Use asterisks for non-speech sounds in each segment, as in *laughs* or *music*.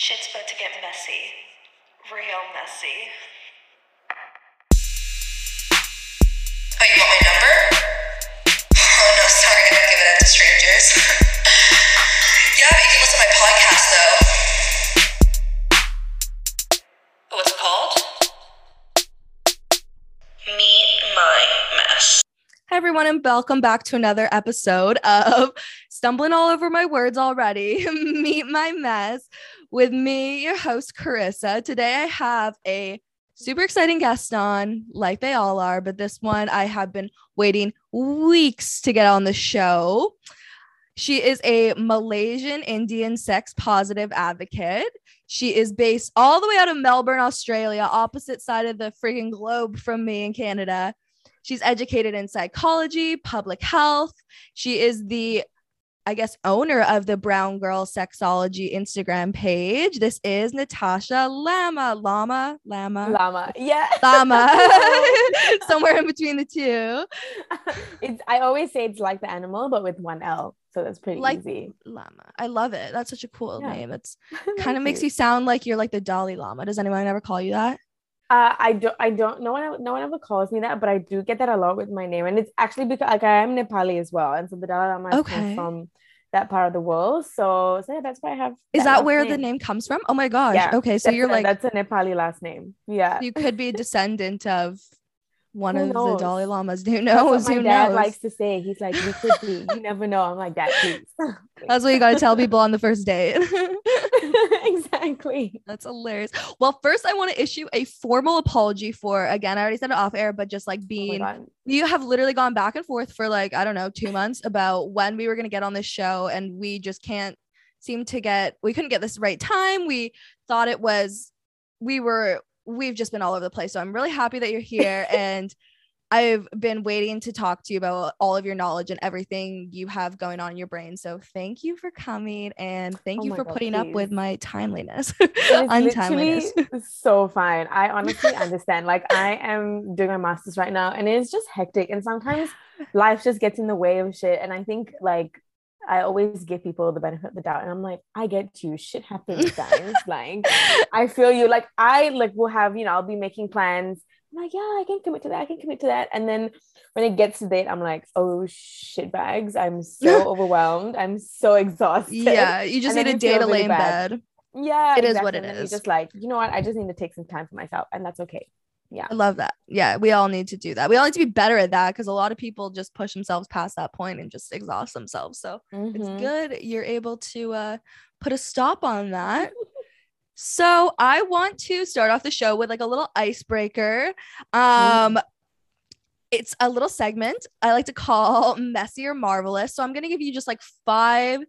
Shit's about to get messy. Real messy. Oh, you want my number? Oh no, sorry, I don't give it out to strangers. *laughs* yeah, but you can listen to my podcast though. What's it called? Meet my mess. Hi, everyone, and welcome back to another episode of Stumbling All Over My Words Already *laughs* Meet My Mess with me, your host, Carissa. Today, I have a super exciting guest on, like they all are, but this one I have been waiting weeks to get on the show. She is a Malaysian Indian sex positive advocate. She is based all the way out of Melbourne, Australia, opposite side of the freaking globe from me in Canada. She's educated in psychology, public health. She is the, I guess, owner of the Brown Girl Sexology Instagram page. This is Natasha Lama. Lama, Lama, Llama. Yeah. Lama. *laughs* Somewhere in between the two. *laughs* it's I always say it's like the animal, but with one L. So that's pretty Like- easy. Lama. I love it. That's such a cool Yeah. name. It's *laughs* kind of makes you sound like you're like the Dalai Lama. Does anyone ever call you that? Uh, I don't. I don't. No one. No one ever calls me that, but I do get that a lot with my name, and it's actually because like I am Nepali as well, and so the Dalai Lama Okay. comes from that part of the world. So, so yeah, that's why I have. Is that where the name comes from? Oh my gosh. Yeah, okay. So you're a- like that's a Nepali last name. Yeah. you could be a descendant of *laughs* one Who of the? Dalai Lamas. Who That's knows? what my Who dad knows? likes to say. He's like, "We could be. You *laughs* never know." I'm like, "Dad, please." That's what you got to tell people on the first date. *laughs* *laughs* exactly. That's hilarious. Well, first, I want to issue a formal apology for, again, I already said it off air, but just like Oh being, God. you have literally gone back and forth for like, I don't know, two months about when we were going to get on this show. And we just can't seem to get, we couldn't get this right time. We thought it was, we were, we've just been all over the place. So I'm really happy that you're here. *laughs* and I've been waiting to talk to you about all of your knowledge and everything you have going on in your brain. So thank you for coming and thank Oh you for God, putting up with my timeliness, *laughs* untimeliness. *laughs* so fine. I honestly understand. Like I am doing my masters right now, and it's just hectic. And sometimes life just gets in the way of shit. And I think like I always give people the benefit of the doubt, and I'm like, I get you. Shit happens, guys. *laughs* like I feel you. Like I like will have you know I'll be making plans. I'm like, yeah, I can commit to that. I can commit to that. And then when it gets to date, I'm like, oh shit bags. I'm so *laughs* overwhelmed. I'm so exhausted. yeah, you just and need a day to lay really in bad. bed. Yeah, It is exactly. what it is. it then you're is. just like, you know what? I just need to take some time for myself, and that's okay. Yeah. I love that. Yeah, we all need to do that. We all need to be better at that because a lot of people just push themselves past that point and just exhaust themselves. So it's Mhm. good you're able to uh, put a stop on that. *laughs* So I want to start off the show with like a little icebreaker. Um, it's a little segment I like to call *laughs* messy or marvelous. So I'm gonna give you just like five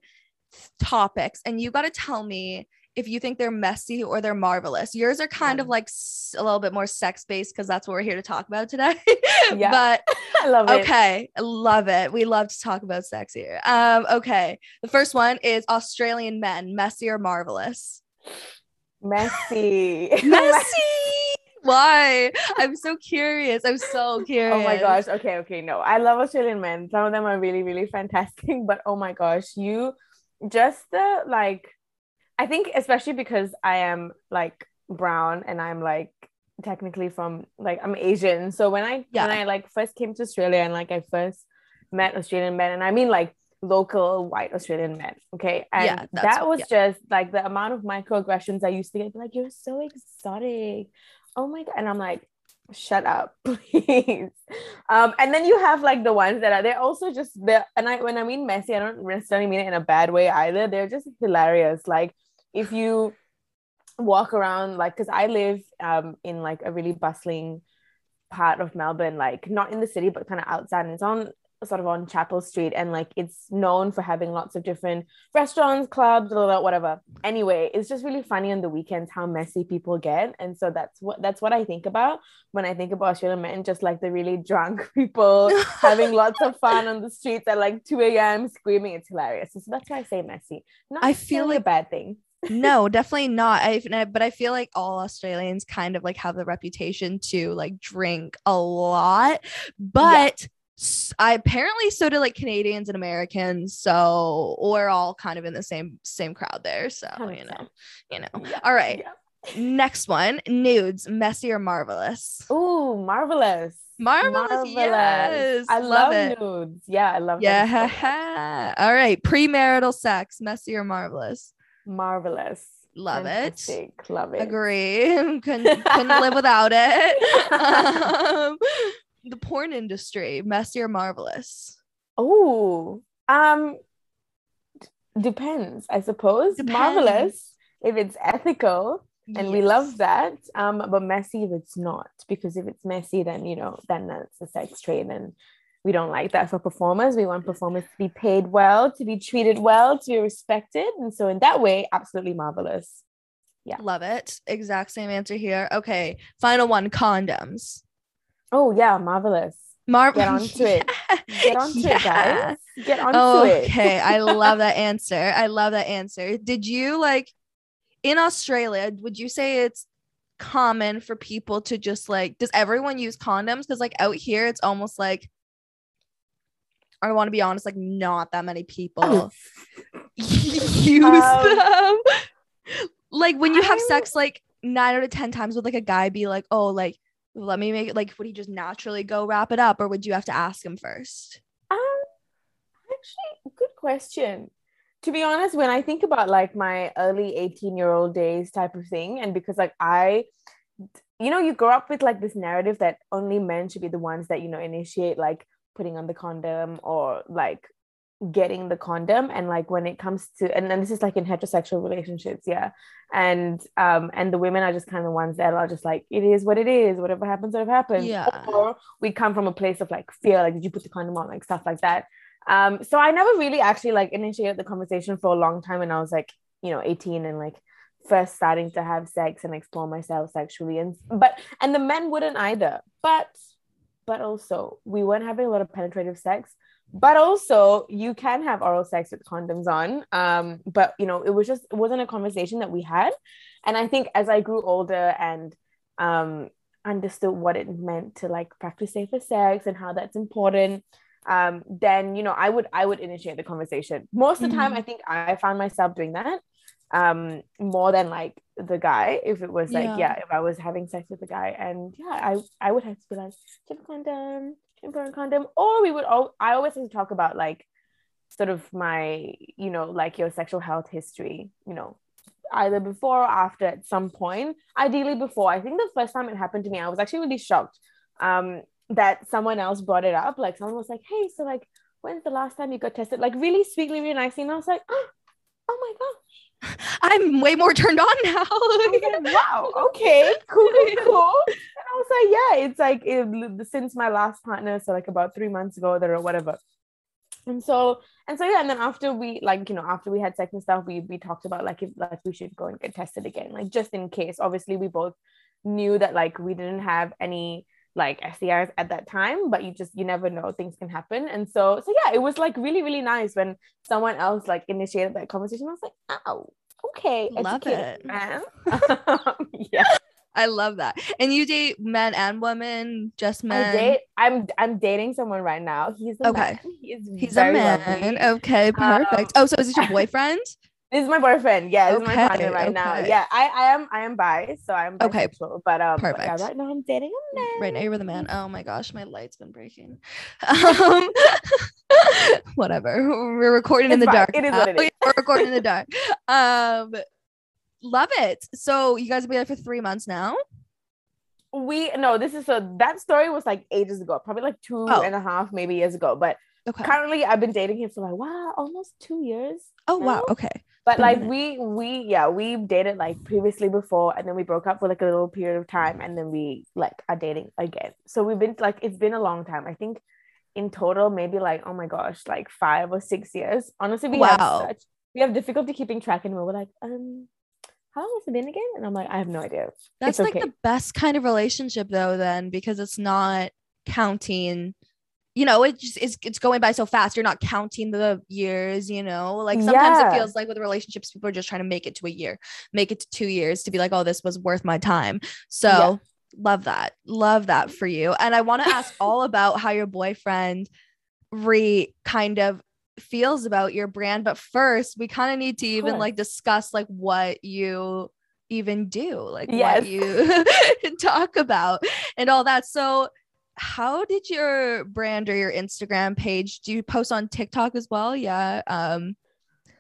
topics, and you got to tell me if you think they're messy or they're marvelous. Yours are kind of like s- a little bit more sex based because that's what we're here to talk about today. *laughs* Yeah. but *laughs* I love it. Okay, love it. We love to talk about sex here. Um, okay. The first one is Australian men, messy or marvelous? Messy. *laughs* *laughs* Messy. Why? I'm so curious. I'm so curious. *laughs* oh my gosh. Okay. Okay. No, I love Australian men. Some of them are really, really fantastic. But oh my gosh, you just the like, I think especially because I am like brown and I'm like technically from like I'm Asian. So when I Yeah. when I like first came to Australia and like I first met Australian men, and I mean like local white Australian men. Okay. And Yeah, that was yeah. just like the amount of microaggressions I used to get, like, you're so exotic. Oh my god. And I'm like, shut up, *laughs* please. Um, and then you have like the ones that are they're also just there. And I when I mean messy, I don't necessarily mean it in a bad way either. They're just hilarious. Like if you walk around like because I live um in like a really bustling part of Melbourne, like not in the city, but kind of outside, and it's on sort of on Chapel Street, and like it's known for having lots of different restaurants, clubs, blah, blah, whatever. Anyway, it's just really funny on the weekends how messy people get, and so that's what that's what I think about when I think about Australian men, just like the really drunk *laughs* people *laughs* having lots of fun on the streets at like 2 a.m. screaming. It's hilarious. So that's why I say messy. Not I feel necessarily a like- bad thing. no, *laughs* definitely not. I but I feel like all Australians kind of like have the reputation to like drink a lot. But S- I apparently so do like Canadians and Americans, so we're all kind of in the same same crowd there. So you know, 100%. you know. Yeah, All right, yeah. next one: nudes, messy or marvelous? Ooh, marvelous. Marvelous, yes, I love love, it. nudes. Yeah, I love so. Yeah. *laughs* All right, premarital sex, messy or marvelous? Marvelous. Love it. Fantastic. Love it. Agree. *laughs* couldn't, couldn't live without it. um, *laughs* porn industry, messy or marvelous? Oh, um, d- depends, I suppose. Marvelous if it's ethical, and we love that. Um, but messy if it's not, because if it's messy, then you know, then that's a sex trade, and we don't like that for performers. We want performers to be paid well, to be treated well, to be respected, and so in that way, absolutely marvelous. Yeah. Love it. Exact same answer here. Okay. Final one condoms. Oh yeah, marvelous. Mar- Get onto *laughs* it. Get onto it, Yeah. guys. Get onto it. Okay. I *laughs* love that answer. I love that answer. Did you like in Australia, would you say it's common for people to just like, does everyone use condoms? Because like out here, it's almost like, I want to be honest, like not that many people *laughs* use Um, them. Like when you have sex, like nine out of 10 times would like a guy be like, oh, like, let me make it like, would he just naturally go wrap it up or would you have to ask him first? Um, actually, good question. To be honest, when I think about like my early 18 year old days type of thing, and because like I, you know, you grow up with like this narrative that only men should be the ones that, you know, initiate like putting on the condom or like getting the condom and like when it comes to and then this is like in heterosexual relationships yeah. And um and the women are just kind of the ones that are just like it is what it is. Whatever happens whatever happens. Yeah. or we come from a place of like fear like did you put the condom on? Like stuff like that. Um so i never really actually like initiated the conversation for a long time when i was like you know 18 and like first starting to have sex and explore myself sexually and but and the men wouldn't either. But but also we weren't having a lot of penetrative sex but also you can have oral sex with condoms on. Um but you know it was just it wasn't a conversation that we had. And i think as i grew older and um understood what it meant to like practice safer sex and how that's important um then you know i would i would initiate the conversation. Most of the time Mhm. i think i found myself doing that um more than like the guy if it was like Yeah. yeah, if i was having sex with a guy. And yeah i i would have to be like a condom do you condom. Or we would all i always have to talk about like sort of my you know like your sexual health history you know either before or after at some point. Ideally before. I think the first time it happened to me i was actually really shocked um that someone else brought it up. Like someone was like hey so like when's the last time you got tested? Like really sweetly really nicely. And i was like oh oh my gosh *laughs* I'm way more turned on now. Oh, like, *laughs* wow, okay, cool, cool, cool. And I was like, yeah, it's like it, since my last partner, so like about three months ago, there or whatever. And so, and so, yeah, and then after we like, you know, after we had sex and stuff, we we talked about like if like we should go and get tested again, like just in case. Obviously, we both knew that like we didn't have any like STIs at that time, but you just you never know, things can happen. And so, so yeah, it was like really, really nice when someone else like initiated that conversation. I was like, oh, okay, Love it. man. *laughs* *laughs* yeah. I love that. And you date men and women, just men. I date. I'm I'm dating someone right now. He's a Okay. man. He is He's a man. lovely. Okay, perfect. Um, oh, so is this your *laughs* boyfriend? This is my boyfriend. Yeah, this is my Okay, partner right now. Yeah, I, I am I am bi, so I'm Okay. But um, but yeah, right now I'm dating a man. Right now you're with a man. Oh my gosh, my light's been breaking. *laughs* Um, *laughs* whatever. We're recording in the fine. dark. It is what it is. *laughs* We're recording in the dark. Um, love it. So you guys will be there for three months now. We no, this is so that story was like ages ago, probably like two Oh. and a half, maybe years ago. But Okay. currently, I've been dating him for like wow, almost two years. Oh wow. Okay. But like *laughs* we we yeah we dated like previously before and then we broke up for like a little period of time and then we like are dating again. So we've been like it's been a long time. I think in total maybe like oh my gosh like five or six years. Honestly, we Wow. have such we have difficulty keeping track and we're like um how long has it been again? And I'm like I have no idea. That's It's like okay. the best kind of relationship though, then, because it's not counting. You know, it just it's it's going by so fast. You're not counting the years, you know. Like sometimes Yeah. it feels like with relationships, people are just trying to make it to a year, make it to two years to be like, oh, this was worth my time. So Yeah. love that. Love that for you. And I want to ask all about how your boyfriend re kind of feels about your brand. But first, we kind of need to even like discuss like what you even do, like Yes. what you *laughs* talk about and all that. So how did your brand or your Instagram page do you post on TikTok as well? Yeah. Um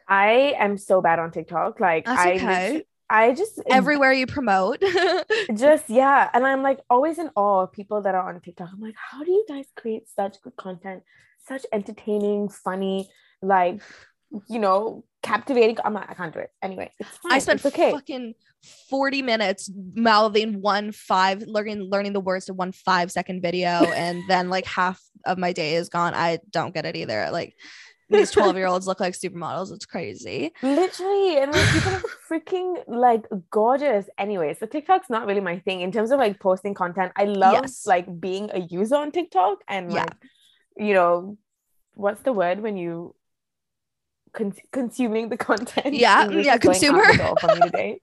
I am so bad on TikTok. Like I, okay. lit- I just everywhere you promote. *laughs* just yeah, and I'm like always in awe of people that are on TikTok. I'm like, how do you guys create such good content, such entertaining, funny, like you know, captivating? I'm like, I can't do it. Anyway, it's fine. I spent it's okay. fucking 40 minutes mouthing one five learning learning the words to one five second video and *laughs* then like half of my day is gone. I don't get it either. Like these 12 year olds look like supermodels. It's crazy. Literally, and like people are *laughs* freaking like gorgeous. Anyway, so TikTok's not really my thing in terms of like posting content. I love Yes. like being a user on TikTok and Yeah. like you know, what's the word when you con- consuming the content? Yeah, English yeah, consumer. out the door for me today.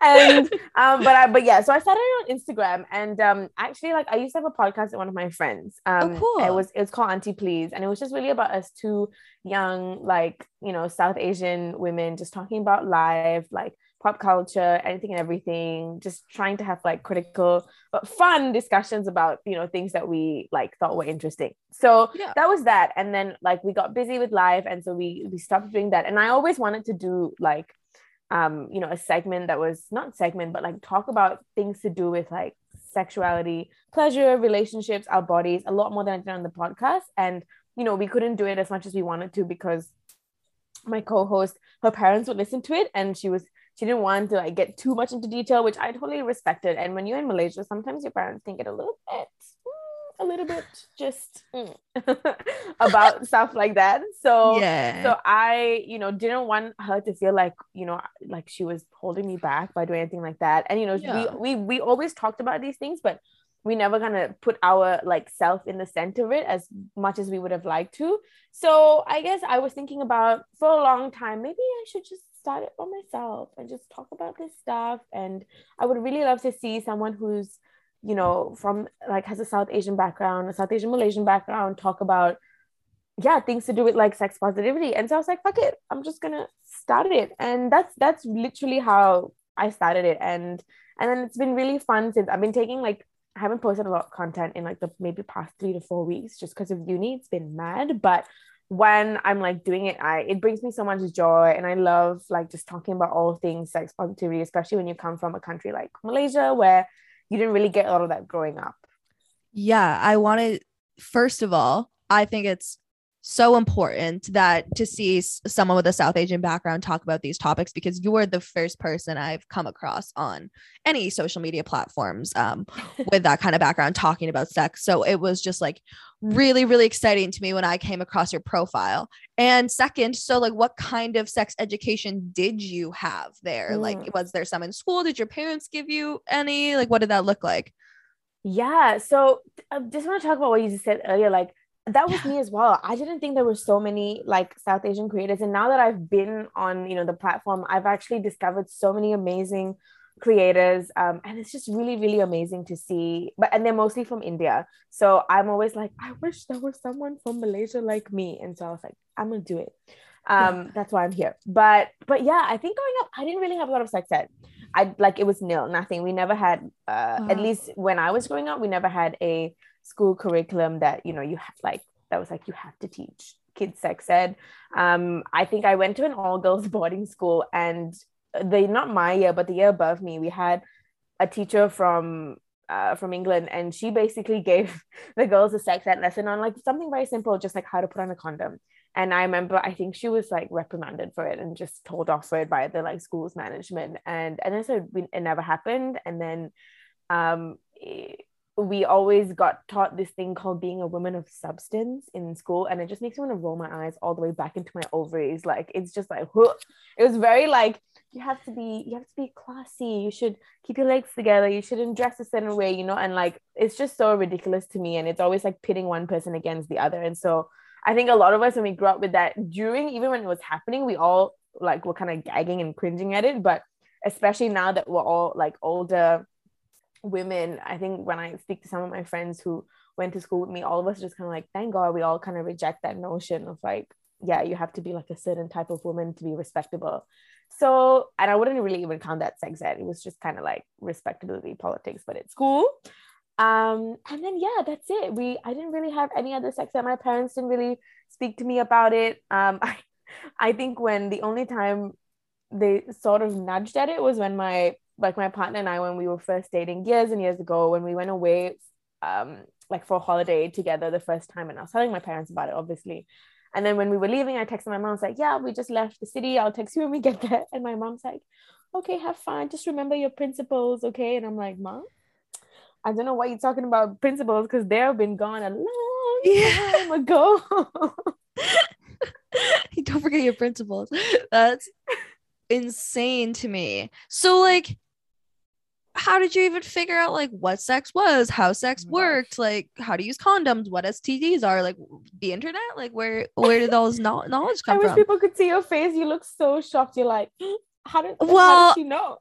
and um, but I but yeah, so I started on Instagram and um actually like I used to have a podcast with one of my friends. Um cool. it was it was called Auntie Please, and it was just really about us two young, like, you know, South Asian women just talking about life, like pop culture, anything and everything, just trying to have like critical but fun discussions about, you know, things that we like thought were interesting. So Yeah. that was that. And then like we got busy with life and so we we stopped doing that. And I always wanted to do like um, you know, a segment that was not segment, but like talk about things to do with like sexuality, pleasure, relationships, our bodies, a lot more than I did on the podcast. And, you know, we couldn't do it as much as we wanted to because my co-host, her parents would listen to it and she was she didn't want to like get too much into detail, which I totally respected. And when you're in Malaysia, sometimes your parents can get a little bit mm, a little bit just mm, *laughs* about *laughs* stuff like that. So yeah. so I, you know, didn't want her to feel like, you know, like she was holding me back by doing anything like that. And you know, Yeah. we we we always talked about these things, but we never gonna put our like self in the center of it as much as we would have liked to. So I guess I was thinking about for a long time, maybe I should just start it for myself and just talk about this stuff. And I would really love to see someone who's, you know, from like has a South Asian background, a South Asian Malaysian background, talk about yeah things to do with like sex positivity. And so i was like fuck it i'm just gonna start it. And that's that's literally how i started it. And and then it's been really fun since i've been taking like i haven't posted a lot of content in like the maybe past three to four weeks just because of uni. It's been mad but when i'm like doing it i it brings me so much joy and i love like just talking about all things sex positivity especially when you come from a country like malaysia where you didn't really get a lot of that growing up. Yeah, I wanted first of all, I think it's so important that to see someone with a South Asian background talk about these topics because you are the first person I've come across on any social media platforms um, *laughs* with that kind of background talking about sex. So it was just like really, really exciting to me when I came across your profile. And second, so like what kind of sex education did you have there? Like, Mm. was there some in school? Did your parents give you any? Like, what did that look like? Yeah. So I just want to talk about what you just said earlier. Like that was me as well. I didn't think there were so many like South Asian creators. And now that I've been on, you know, the platform, I've actually discovered so many amazing creators. Um, and it's just really, really amazing to see. But and they're mostly from India. So I'm always like, I wish there was someone from Malaysia like me. And so I was like, I'm gonna do it. Um, that's why I'm here. But but yeah, I think growing up, I didn't really have a lot of sex ed. I like it was nil, nothing. We never had uh at least when I was growing up, we never had a school curriculum that you know you have like that was like you have to teach kids sex ed. Um, I think I went to an all girls *laughs* boarding school, and the not my year, but the year above me, we had a teacher from uh, from England, and she basically *laughs* gave the girls a sex ed lesson on like something very simple, just like how to put on a condom. And I remember, I think she was like reprimanded for it and just told off for it by the like school's management. And and so it, it never happened. And then um, eh, we always got taught this thing called being a woman of substance in school, and it just makes me want to roll my eyes all the way back into my ovaries. Like it's just like whoa. it was very like you have to be you have to be classy. You should keep your legs together. You shouldn't dress a certain way, you know. And like it's just so ridiculous to me, and it's always like pitting one person against the other. And so I think a lot of us when we grew up with that during even when it was happening, we all like were kind of gagging and cringing at it. But especially now that we're all like older women, I think when I speak to some of my friends who went to school with me, all of us are just kind of like, thank God we all kind of reject that notion of like, yeah, you have to be like a certain type of woman to be respectable. So, and I wouldn't really even count that sex ed. It was just kind of like respectability politics, but at school. Um, and then yeah, that's it. We I didn't really have any other sex ed. My parents didn't really speak to me about it. Um, *laughs* I I think when the only time they sort of nudged at it was when my like my partner and I when we were first dating years and years ago when we went away um like for a holiday together the first time and I was telling my parents about it obviously and then when we were leaving I texted my mom I was like yeah we just left the city I'll text you when we get *laughs* there and my mom's like okay have fun just remember your principles okay and I'm like mom I don't know why you're talking about principles because they've been gone a long Yeah. time ago *laughs* Don't forget your principles. That's insane to me. So like how did you even figure out like what sex was, how sex Oh gosh. worked, like how to use condoms, what STDs are, like the internet, like where where did those no- *laughs* knowledge come from? I wish from? people could see your face. You look so shocked. You're like, *gasps* how did? Well, how *laughs* *laughs* did you know?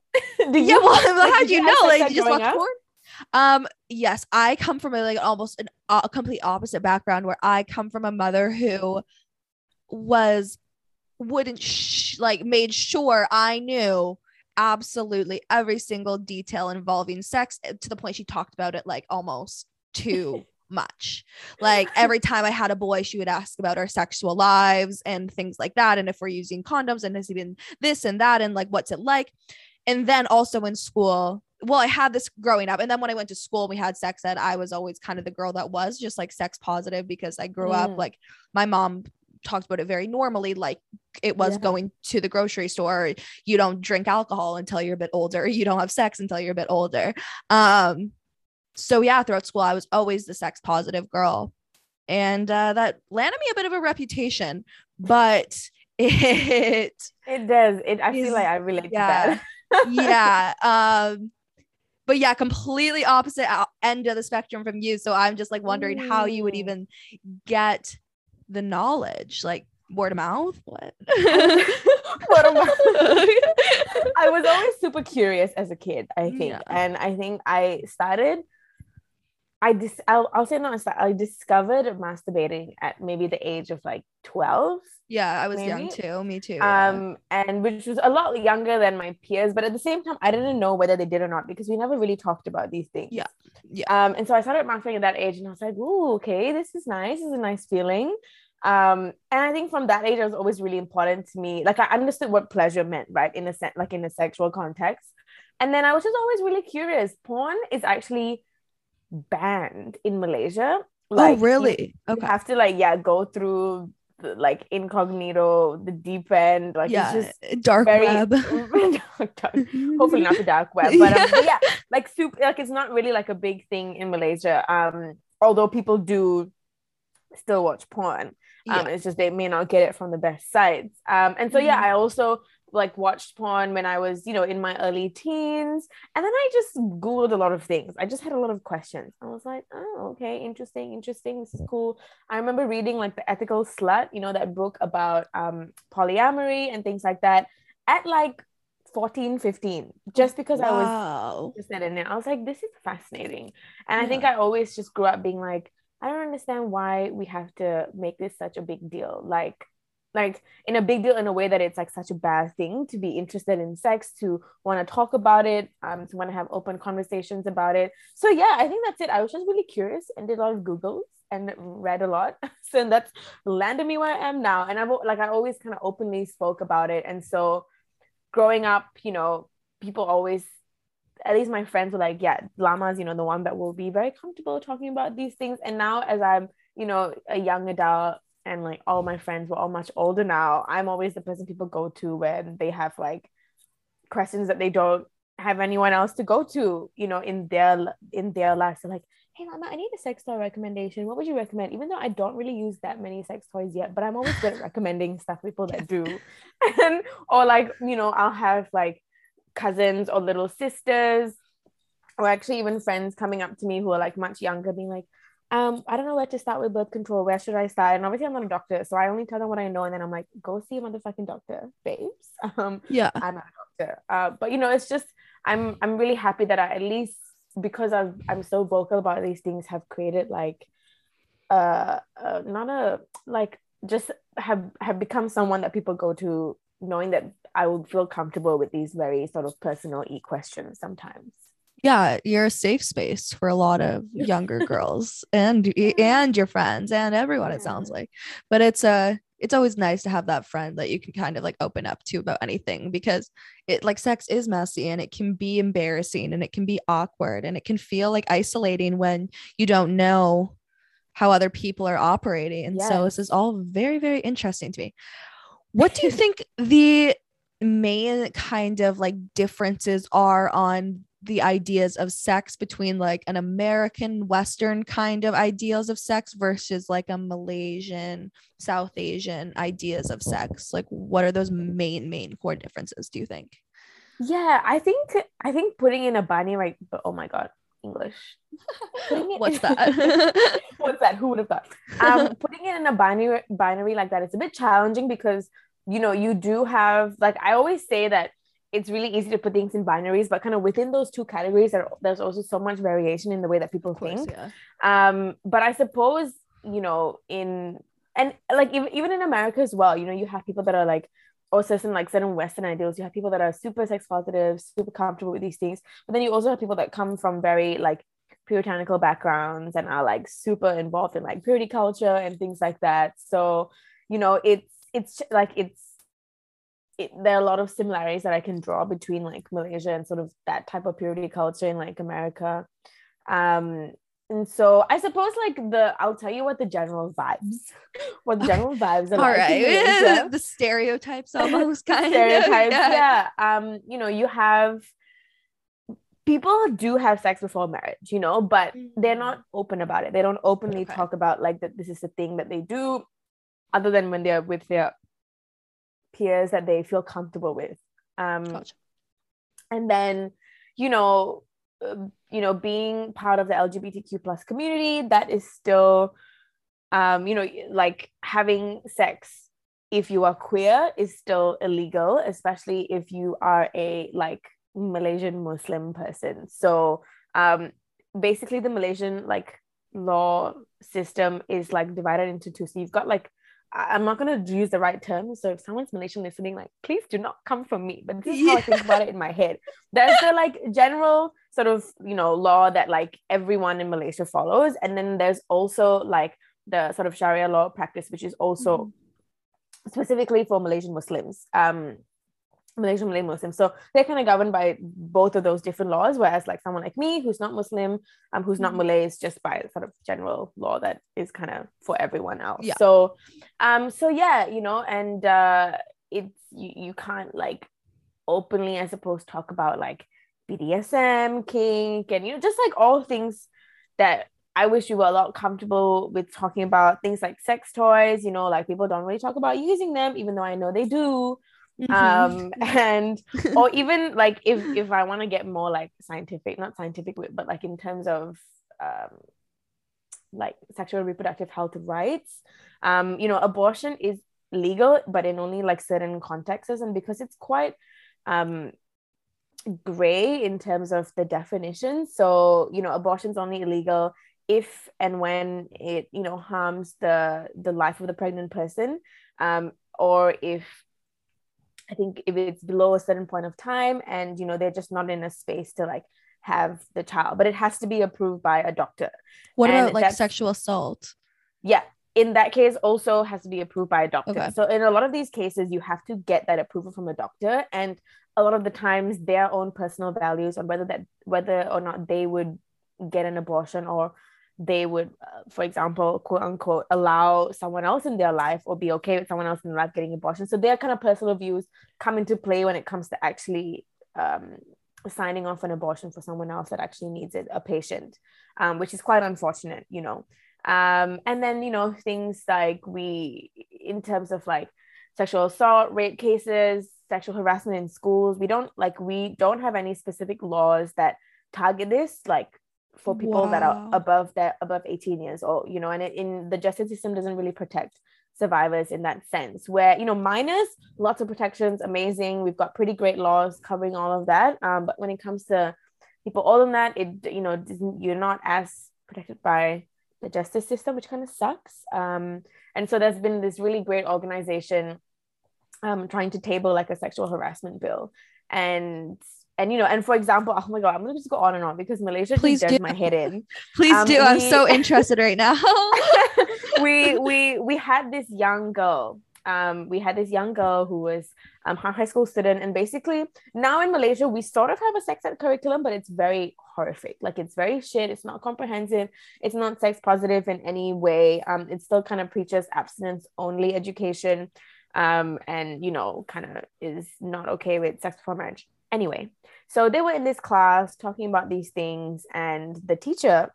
Do yeah, well, like, how did do you have know? Like you just growing watch up? porn? Um, yes, I come from a like almost an a complete opposite background where I come from a mother who was wouldn't sh- like made sure I knew absolutely every single detail involving sex eh, to the point she talked about it like almost too *laughs* much. Like every time I had a boy, she would ask about our sexual lives and things like that. And if we're using condoms and has even this and that, and like what's it like. And then also in school, well, I had this growing up. And then when I went to school, we had sex ed. I was always kind of the girl that was just like sex positive because I grew up Mm. like my mom talked about it very normally, like it was Yeah. going to the grocery store. You don't drink alcohol until you're a bit older. *laughs* You don't have sex until you're a bit older. Um, so yeah, throughout school, I was always the sex positive girl. And uh, that landed me a bit of a reputation, but *laughs* it It does. It. I Is- feel like I relate yeah. to that. *laughs* yeah um but yeah completely opposite end of the spectrum from you so i'm just like wondering how you would even get the knowledge like word of mouth what *laughs* Word of mouth. *laughs* I was always super curious as a kid, I think. Yeah. And I think I started, I dis- I'll, I'll say not, I I discovered masturbating at maybe the age of like 12. yeah i was young too me too yeah. Um, and which was a lot younger than my peers, but at the same time, I didn't know whether they did or not because we never really talked about these things. Yeah. Yeah. Um, and so I started masturbating at that age, and I was like, "Ooh, okay, this is nice. This is a nice feeling." Um, and I think from that age, it was always really important to me. Like I understood what pleasure meant, right? In a sense, like in a sexual context. And then I was just always really curious. Porn is actually banned in Malaysia. oh really you okay have to like yeah go through the, like incognito the deep end like yeah it's just dark very *laughs* web hopefully not the dark *laughs* web but, um, but yeah like super like it's not really like a big thing in malaysia um although people do still watch porn um Yeah. it's just they may not get it from the best sites um and so yeah Mhm. i also like watched porn when i was you know in my early teens and then i just googled a lot of things i just had a lot of questions i was like oh okay interesting interesting this is cool i remember reading like the ethical slut you know that book about um polyamory and things like that at like 14 15 just because i was interested in it. I was like, this is fascinating. And I think I always just grew up being like, I don't understand why we have to make this such a big deal. Like, like in a big deal in a way that it's like such a bad thing to be interested in sex, to want to talk about it, um, to want to have open conversations about it. So yeah, I think that's it. I was just really curious and did a lot of Googles and read a lot. *laughs* so that's landed me where I am now. And I've like I always kind of openly spoke about it. And so growing up, you know, people always at least my friends were like, yeah, Lama's, you know, the one that will be very comfortable talking about these things. And now, as I'm, you know, a young adult and like all my friends were all much older now, I'm always the person people go to when they have like questions that they don't have anyone else to go to, you know, in their in their lives. They're like, hey Lama, I need a sex toy recommendation. What would you recommend? Even though I don't really use that many sex toys yet, but I'm always good at *laughs* recommending stuff people that do. *laughs* And or like, you know, I'll have like cousins or little sisters or actually even friends coming up to me who are like much younger being like um i don't know where to start with birth control. Where should i start? And obviously i'm not a doctor so i only tell them what i know and then i'm like go see a motherfucking doctor babes. *laughs* Um yeah. I'm not a doctor. Uh, but you know it's just i'm i'm really happy that i at least because I've, I'm so vocal about these things have created like uh, uh not a like just have have become someone that people go to knowing that I would feel comfortable with these very sort of personal e questions sometimes. Yeah, you're a safe space for a lot of younger *laughs* girls and and your friends and everyone it sounds like. But it's a uh, it's always nice to have that friend that you can kind of like open up to about anything because it like sex is messy and it can be embarrassing and it can be awkward and it can feel like isolating when you don't know how other people are operating. And yes. so this is all very, very interesting to me. What do you *laughs* think the main kind of like differences are on the ideas of sex between like an American Western kind of ideals of sex versus like a Malaysian, South Asian ideas of sex? Like, what are those main, main core differences, do you think? Yeah, I think I think putting in a bunny right but oh my god, English. *laughs* What's that? *laughs* *laughs* What's that? Who would have thought? Um, putting it in a binary binary like that, it's a bit challenging because you know you do have like I always say that it's really easy to put things in binaries, but kind of within those two categories, there, there's also so much variation in the way that people course, think. Yeah. Um, but I suppose you know in and like even, even in America as well, you know, you have people that are like or certain like certain Western ideals. You have people that are super sex positive, super comfortable with these things, but then you also have people that come from very like puritanical backgrounds and are like super involved in like purity culture and things like that. So you know, it's it's like it's it, there are a lot of similarities that I can draw between like Malaysia and sort of that type of purity culture in like America. Um, and so I suppose like the I'll tell you what the general vibes, *laughs* what the general vibes are. All right, *laughs* the stereotypes *laughs* almost kind stereotypes, of yeah. yeah. Um, you know, you have people do have sex before marriage, you know, but they're not mm-hmm. open about it. They don't openly okay. talk about like that this is the thing that they do, other than when they're with their peers that they feel comfortable with. Um, gotcha. and then, you know, um, you know being part of the lgbtq plus community that is still um you know like having sex if you are queer is still illegal especially if you are a like malaysian muslim person so um basically the malaysian like law system is like divided into two so you've got like I'm not going to use the right term. So if someone's Malaysian listening, like, please do not come from me. But this is how I think about it in my head. There's the like general sort of, you know, law that like everyone in Malaysia follows. And then there's also like the sort of Sharia law practice, which is also mm-hmm. specifically for Malaysian Muslims. Um, Malaysian Malay Muslim. So they're kind of governed by both of those different laws. Whereas like someone like me who's not Muslim, um, who's not mm-hmm. Malay is just by sort of general law that is kind of for everyone else. Yeah. So um, so yeah, you know, and uh it's you, you can't like openly, I suppose, talk about like BDSM, kink, and you know, just like all things that I wish you were a lot comfortable with talking about things like sex toys, you know, like people don't really talk about using them, even though I know they do. Um *laughs* and or even like if if i want to get more like scientific not scientific but like in terms of um like sexual reproductive health rights um you know abortion is legal but in only like certain contexts and because it's quite um gray in terms of the definition so you know abortion's only illegal if and when it you know harms the the life of the pregnant person um or if I think if it's below a certain point of time and you know they're just not in a space to like have the child, but it has to be approved by a doctor. What and about like sexual assault? Yeah, in that case also has to be approved by a doctor. Okay. So in a lot of these cases you have to get that approval from a doctor and a lot of the times their own personal values on whether that whether or not they would get an abortion or they would, uh, for example, quote unquote, allow someone else in their life or be okay with someone else in their life getting abortion. So their kind of personal views come into play when it comes to actually um, signing off an abortion for someone else that actually needs it, a patient, um, which is quite unfortunate, you know. Um, and then, you know, things like we, in terms of like sexual assault, rape cases, sexual harassment in schools, we don't like, we don't have any specific laws that target this like for people wow. that are above that above 18 years old you know and it, in the justice system doesn't really protect survivors in that sense where you know minors lots of protections amazing we've got pretty great laws covering all of that um, but when it comes to people older than that, it you know doesn't- you're not as protected by the justice system, which kind of sucks. Um, and so there's been this really great organization um, trying to table like a sexual harassment bill, and and you know, and for example, oh my god, I'm gonna just go on and on because Malaysia Please just does do. my head in. *laughs* Please Um, do. I'm so interested right now. *laughs* *laughs* we we we had this young girl. Um, we had this young girl who was um, a high school student, and basically now in Malaysia we sort of have a sex ed curriculum, but it's very horrific. Like it's very shit. It's not comprehensive. It's not sex positive in any way. Um, it still kind of preaches abstinence only education, um, and you know, kind of is not okay with sex before marriage. Anyway, so they were in this class talking about these things, and the teacher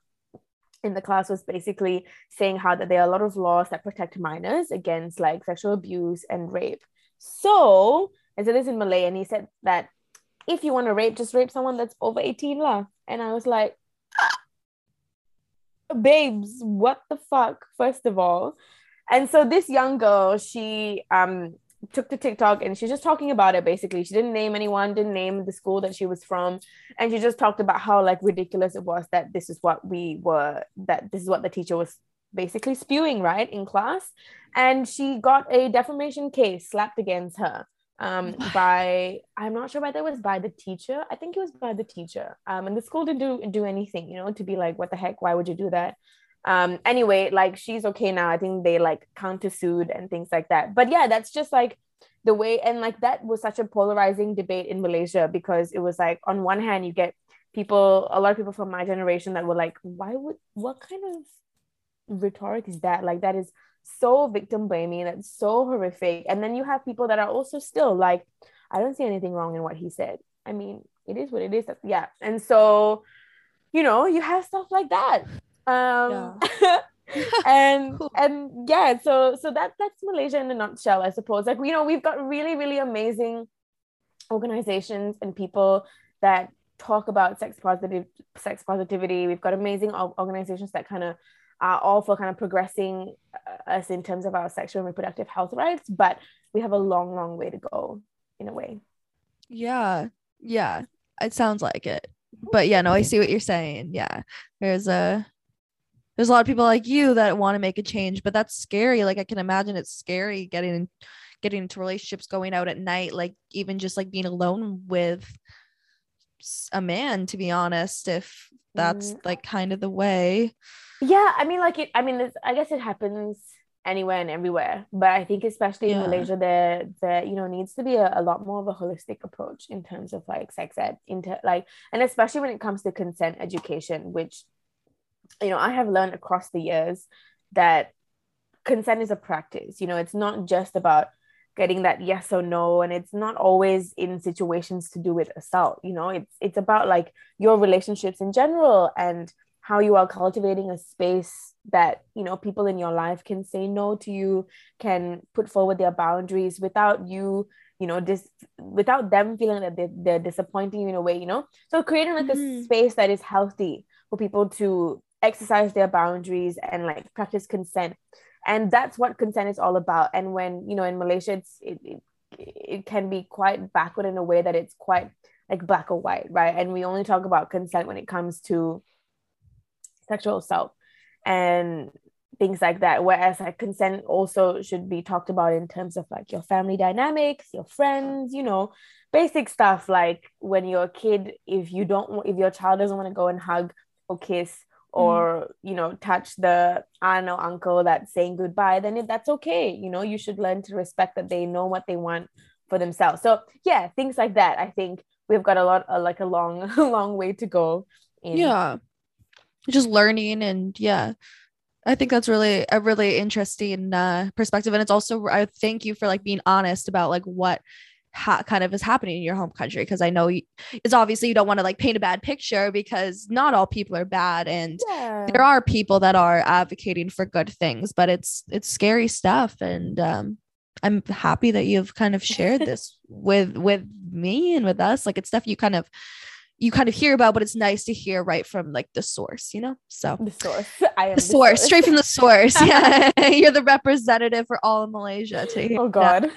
in the class was basically saying how that there are a lot of laws that protect minors against like sexual abuse and rape. So, and so this in Malay, and he said that if you want to rape, just rape someone that's over 18 lah. And I was like, "Ah, babes, what the fuck, first of all. And so this young girl, she um took to TikTok and she's just talking about it basically. She didn't name anyone, didn't name the school that she was from, and she just talked about how like ridiculous it was that this is what we were that this is what the teacher was basically spewing right in class. And she got a defamation case slapped against her um *sighs* by i'm not sure whether it was by the teacher. I think it was by the teacher. Um and the school didn't do do anything you know to be like what the heck? Why would you do that um anyway like she's okay now. I think they like countersued and things like that. But yeah that's just like the way and like that was such a polarizing debate in malaysia because it was like on one hand you get people a lot of people from my generation that were like why would what kind of rhetoric is that? Like that is so victim blaming. That's so horrific. And then you have people that are also still like i don't see anything wrong in what he said. I mean it is what it is. Yeah. And so you know you have stuff like that um *laughs* and *laughs* Cool. and yeah so so that that's malaysia in a nutshell i suppose like you know we've got really really amazing organizations and people that talk about sex positive sex positivity we've got amazing organizations that kind of are all for kind of progressing uh, us in terms of our sexual and reproductive health rights but we have a long long way to go in a way yeah. Yeah. It sounds like it. But yeah, no, I see what you're saying. Yeah. There's a there's a lot of people like you that want to make a change, but that's scary. Like I can imagine it's scary getting getting into relationships, going out at night, like even just like being alone with a man, to be honest, if that's Mm. like kind of the way. yeah i mean like it i mean it's, i guess it happens anywhere and everywhere but i think especially in Yeah. malaysia there there you know needs to be a, a lot more of a holistic approach in terms of like sex ed into like and especially when it comes to consent education which you know i have learned across the years that consent is a practice. You know it's not just about getting that yes or no and it's not always in situations to do with assault. You know it's it's about like your relationships in general and how you are cultivating a space that you know people in your life can say no to you can put forward their boundaries without you you know dis- without them feeling that they're, they're disappointing you in a way you know? So creating like a Mhm. space that is healthy for people to exercise their boundaries and like practice consent. And that's what consent is all about. And when you know in malaysia it's it, it, it can be quite backward in a way that it's quite like black or white right? And we only talk about consent when it comes to sexual assault and things like that. Whereas like consent also should be talked about in terms of like your family dynamics your friends you know basic stuff. Like when you're a kid if you don't if your child doesn't want to go and hug or kiss or you know touch the aunt or uncle that's saying goodbye then it, that's okay you know you should learn to respect that they know what they want for themselves. So yeah things like that i think we've got a lot uh, like a long *laughs* long way to go in yeah. Just learning and yeah i think that's really a really interesting uh perspective. And it's also i thank you for like being honest about like what ha- kind of is happening in your home country because i know you, it's obviously you don't want to like paint a bad picture because not all people are bad and yeah. there are people that are advocating for good things but it's it's scary stuff and um i'm happy that you've kind of shared *laughs* this with with me and with us like it's stuff you kind of you kind of hear about but it's nice to hear right from like the source you know? So the source. *laughs* I am the source straight from the source *laughs* yeah. You're the representative for all of malaysia to hear oh god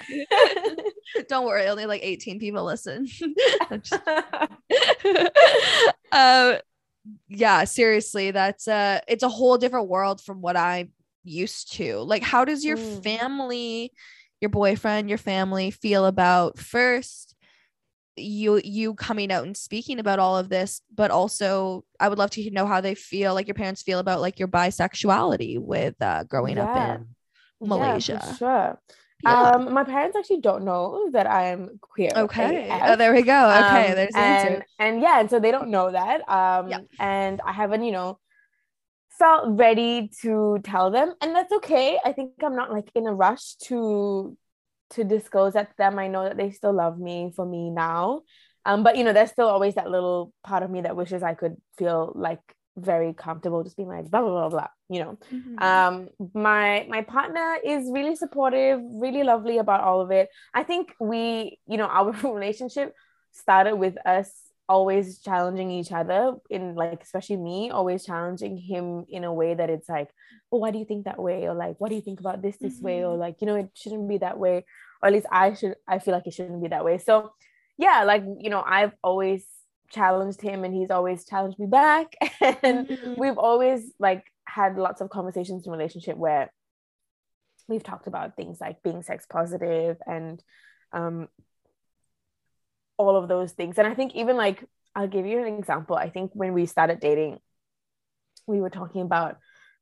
don't worry only like 18 people listen *laughs* just- *laughs* uh yeah seriously that's uh it's a whole different world from what i'm used to like how does your Mm. family your boyfriend your family feel about first you you coming out and speaking about all of this but also i would love to know how they feel like your parents feel about like your bisexuality with uh growing up Yeah. in Yeah, Malaysia. sure. Yeah. Um, my parents actually don't know that I'm queer. okay AF. oh, there we go okay Um, there's the and, answer And yeah, and so they don't know that. Um, Yep. and I haven't, you know, felt ready to tell them, and that's okay. I think I'm not like in a rush to to disclose that to them. I know that they still love me for me now. Um, but you know, there's still always that little part of me that wishes I could feel like very comfortable just being like blah blah blah blah, you know? Mhm. um my my partner is really supportive really lovely about all of it. I think we you know our *laughs* relationship started with us always challenging each other in like especially me always challenging him in a way that it's like well why do you think that way? or like what do you think about this this way? or like you know it shouldn't be that way. Or at least i should i feel like it shouldn't be that way. So yeah like you know i've always challenged him and he's always challenged me back. *laughs* And Mhm. we've always like had lots of conversations in relationship where we've talked about things like being sex positive and um all of those things. And i think even like i'll give you an example. I think when we started dating we were talking about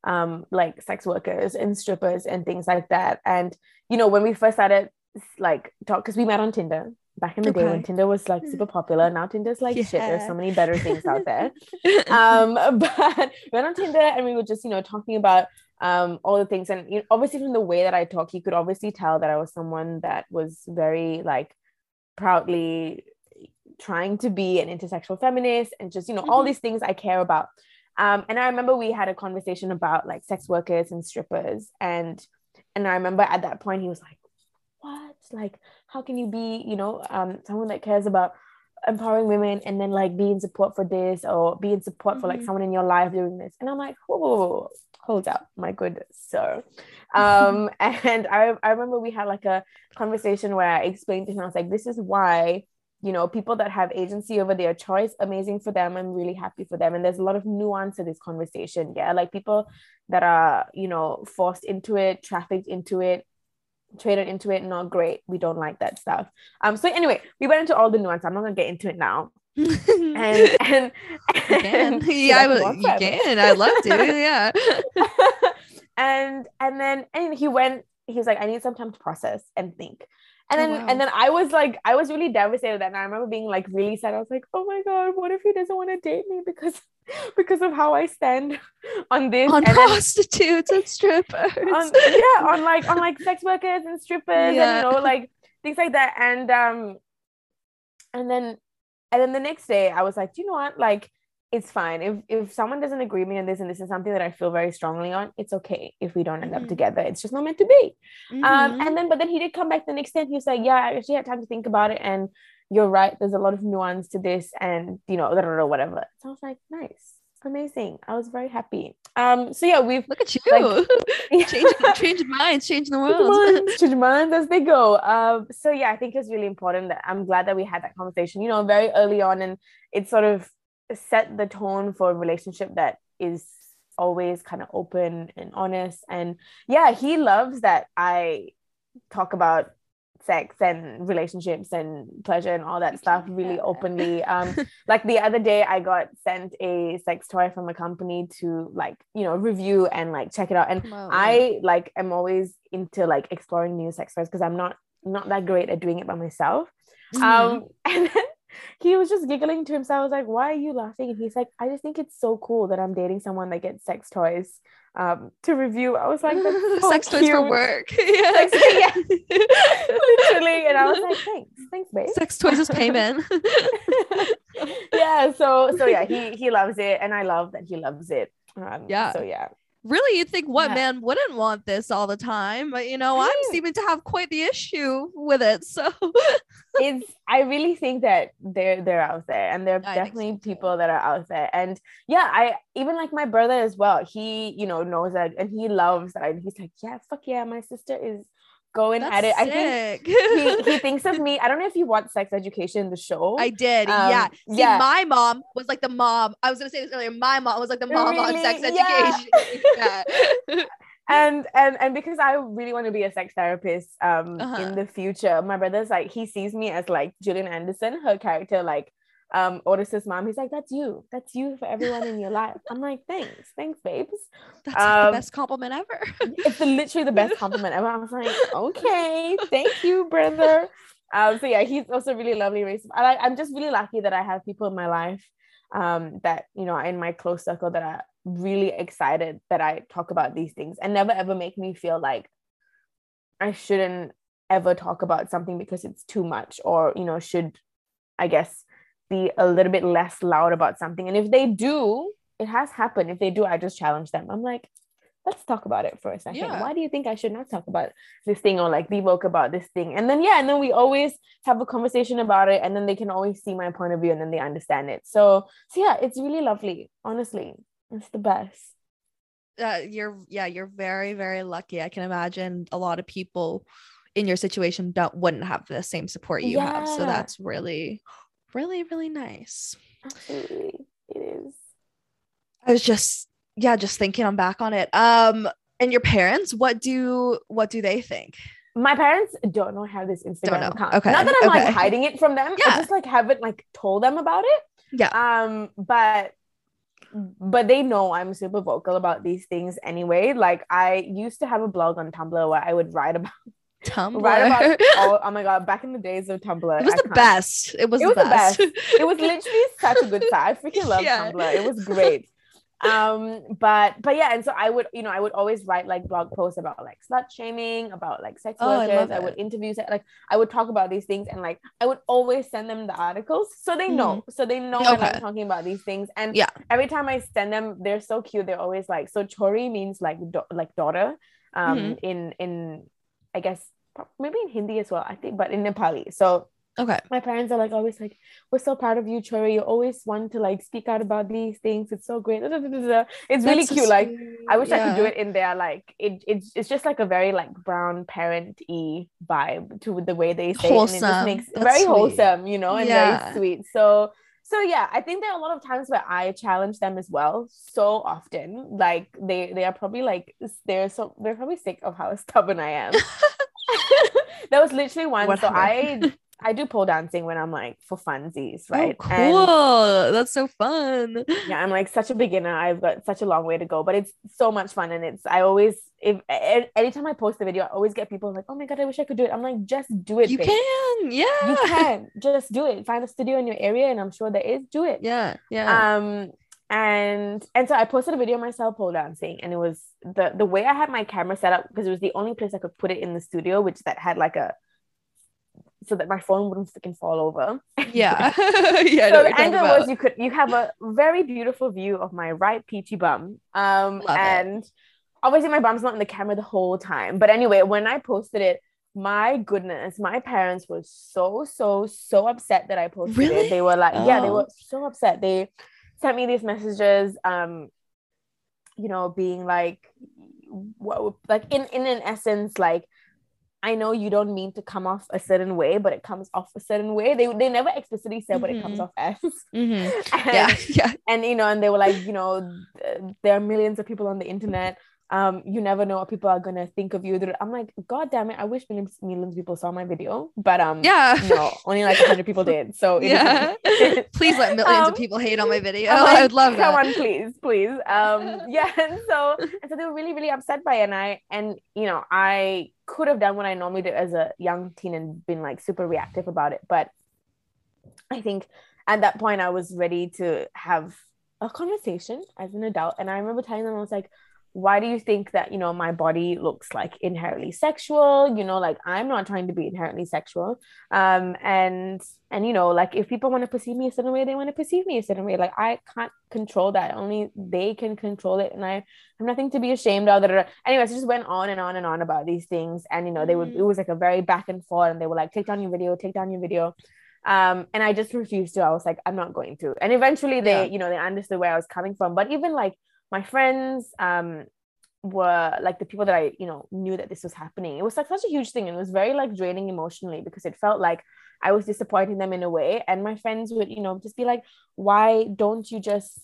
um like sex workers and strippers and things like that. And you know when we first started like talk because we met on tinder back in the day when tinder was like super popular now tinder's like shit there's so many better things out there. *laughs* Um *laughs* but we went on tinder and we were just you know talking about um all the things and you know, obviously from the way that i talk you could obviously tell that i was someone that was very like proudly trying to be an intersexual feminist and just you know all Mhm. these things i care about. Um and i remember we had a conversation about like sex workers and strippers and and i remember at that point he was like what? Like how can you be you know um someone that cares about empowering women and then like be in support for this or be in support for like Mhm. someone in your life doing this? And i'm like whoa, hold up my good sir um *laughs* *laughs* and I, I remember we had like a conversation where i explained to him i was like this is why you know people that have agency over their choice amazing for them i'm really happy for them. And there's a lot of nuance to this conversation yeah? Like people that are you know forced into it trafficked into it traded into it not great we don't like that stuff um so anyway we went into all the nuance i'm not gonna get into it now *laughs* and and, and- *laughs* yeah, I will, you can. I love to. Yeah. *laughs* and and then and he went he was like i need some time to process and think and Oh, then wow. and then i was like i was really devastated that. and i remember being like really sad i was like oh my god what if he doesn't want to date me because *laughs* because of how i stand *laughs* on this On then prostitutes and strippers. on yeah on like on like sex workers and strippers Yeah. and you know like things like that and um and then and then the next day i was like do you know what like it's fine if if someone doesn't agree with me on this and this is something that i feel very strongly on it's okay if we don't end Mhm. up together it's just not meant to be um Mhm. and then but then he did come back the next day and he was like yeah i actually had time to think about it and you're right there's a lot of nuance to this and you know whatever so i was like nice amazing i was very happy um so yeah we've Look at you. like- *laughs* *laughs* changing, changing minds, changing the change world. minds, *laughs* change minds as they go. Um, so yeah, I think it's really important that I'm glad that we had that conversation, you know, very early on, and it sort of set the tone for a relationship that is always kind of open and honest. And yeah, he loves that I talk about sex and relationships and pleasure and all that stuff really openly. Um, *laughs* like the other day i got sent a sex toy from a company to like you know review and like check it out. And i like am always into like exploring new sex toys because i'm not not that great at doing it by myself. Mhm. um *laughs* and then he was just giggling to himself. I was like why are you laughing? And he's like i just think it's so cool that i'm dating someone that gets sex toys um to review i was like *laughs* so sex toys for work. yeah. *laughs* *laughs* Sex- yeah. literally and i was like thanks thanks babe Sex toys is payment. yeah so so yeah he he loves it and i love that he loves it um, Yeah. so yeah really, you'd think what Yeah. man wouldn't want this all the time, but you know, I'm seeming to have quite the issue with it. So *laughs* it's i really think that they're they're out there and there are I think so definitely people that are out there and yeah i even like my brother as well he you know knows that and he loves that I, he's like yeah fuck yeah my sister is going That's edit. it. I think he, he *laughs* thinks of me. I don't know if you watch Sex Education, the show. I did. Um, yeah. See, yeah. my mom was like the mom. I was gonna say this earlier. My mom was like the mom on Really? sex Yeah. education. *laughs* Yeah. and and and because I really want to be a sex therapist um Uh-huh. in the future, my brother's like he sees me as like Gillian Anderson, her character, like um Otis's mom. He's like, That's you. That's you for everyone in your life. I'm like, thanks, thanks, babes. That's like the Um, best compliment ever. *laughs* It's literally the best compliment ever. I was like, okay, thank you, brother. Um, so yeah, he's also really lovely. Race. I like. I'm just really lucky that I have people in my life, um, that you know, in my close circle that are really excited that I talk about these things and never ever make me feel like I shouldn't ever talk about something because it's too much or you know should, I guess, be a little bit less loud about something. And if they do, it has happened. If they do, I just challenge them. I'm like, let's talk about it for a second. Yeah. Why do you think I should not talk about this thing or like be woke about this thing? And then yeah, and then we always have a conversation about it, and then they can always see my point of view and then they understand it. So so yeah, it's really lovely. Honestly, it's the best. uh, you're yeah, you're very very lucky. I can imagine a lot of people in your situation don't wouldn't have the same support you have. So that's really, really, really nice. Absolutely, it is. I was just yeah, just thinking I'm back on it. Um, and your parents, what do what do they think? My parents don't know how this Instagram know. account. Okay, Not that I'm okay. like hiding it from them. Yeah. I just like haven't like told them about it. Yeah. Um, but but they know I'm super vocal about these things anyway. Like I used to have a blog on Tumblr where I would write about Tumblr. write about *laughs* all oh my god, back in the days of Tumblr. it was I the can't- best. It was, It the, was the best. best. It was literally *laughs* such a good time. I freaking love Yeah. Tumblr. It was great. Um, but but yeah, and so I would, you know, I would always write like blog posts about like slut shaming, about like sex Oh, I workers. love I, would interview like I would talk about these things and like I would always send them the articles so they know. So they know Mm-hmm. Okay. I'm talking about these things. And Yeah. every time I send them, they're so cute. They're always like, so Chori means like do- like daughter. Um Mhm. in in I guess maybe in Hindi as well, I think, but in Nepali. So Okay. my parents are like always like, we're so proud of you, Chori. You always want to like speak out about these things. It's so great. It's really That's so cute. Like. I wish I could do it in there. Like it, it's it's just like a very like brown parent y vibe to the way they say it. And it Wholesome. just makes That's very sweet. wholesome, you know, and Yeah. very sweet. So so yeah, I think there are a lot of times where I challenge them as well. So often, like they they are probably like they're so they're probably sick of how *laughs* stubborn I am. *laughs* *laughs* there was literally one. So. I I do pole dancing when I'm like for funsies, right? Oh, And cool. That's so fun. yeah, I'm like such a beginner. I've got such a long way to go, but it's so much fun. And it's I always if anytime I post a video, I always get people like, "Oh my god, I wish I could do it." I'm like, just do it. You babe. can. Yeah. You can just do it. Find a studio in your area, and I'm sure there is. Do it. Yeah. Yeah. Um, and and so I posted a video of myself pole dancing, and it was the the way I had my camera set up because it was the only place I could put it in the studio, which that had like a so that my phone wouldn't freaking fall over. yeah. *laughs* *laughs* yeah. So the angle was you could you have a very beautiful view of my right peachy bum um Love it. and obviously my bum's not in the camera the whole time but anyway when i posted it my goodness my parents were so so so upset that i posted Really? it they were like yeah they Oh. were so upset they sent me these messages um you know being like what like in in an essence like I know you don't mean to come off a certain way, but it comes off a certain way. They they never explicitly said what it comes Mhm. off as. Mhm. *laughs* And- Yeah. Yeah. and you know and they were like you know th- there are millions of people on the internet um you never know what people are gonna think of you i'm like god damn it i wish millions, millions of people saw my video but um Yeah. no only like 100 people *laughs* did so yeah. *laughs* Please let millions Um, of people hate on my video. Like, *laughs* I would love come that. on please please um yeah and so and so they were really really upset by it and i and you know i could have done what i normally do as a young teen and been like super reactive about it but i think at that point i was ready to have a conversation as an adult and i remember telling them i was like why do you think that you know my body looks like inherently sexual? You know like i'm not trying to be inherently sexual. Um and and you know like if people want to perceive me a certain way they want to perceive me a certain way. Like i can't control that. Only they can control it and i have nothing to be ashamed of anyways it just went on and on and on about these things. And you know they would it was like a very back and forth and they were like take down your video take down your video. Um and i just refused to. I was like i'm not going to. And eventually they Yeah. you know they understood where i was coming from. But even like my friends um were like the people that I, you know, knew that this was happening. It was like such a huge thing and it was very like draining emotionally because it felt like I was disappointing them in a way. And my friends would, you know, just be like, why don't you just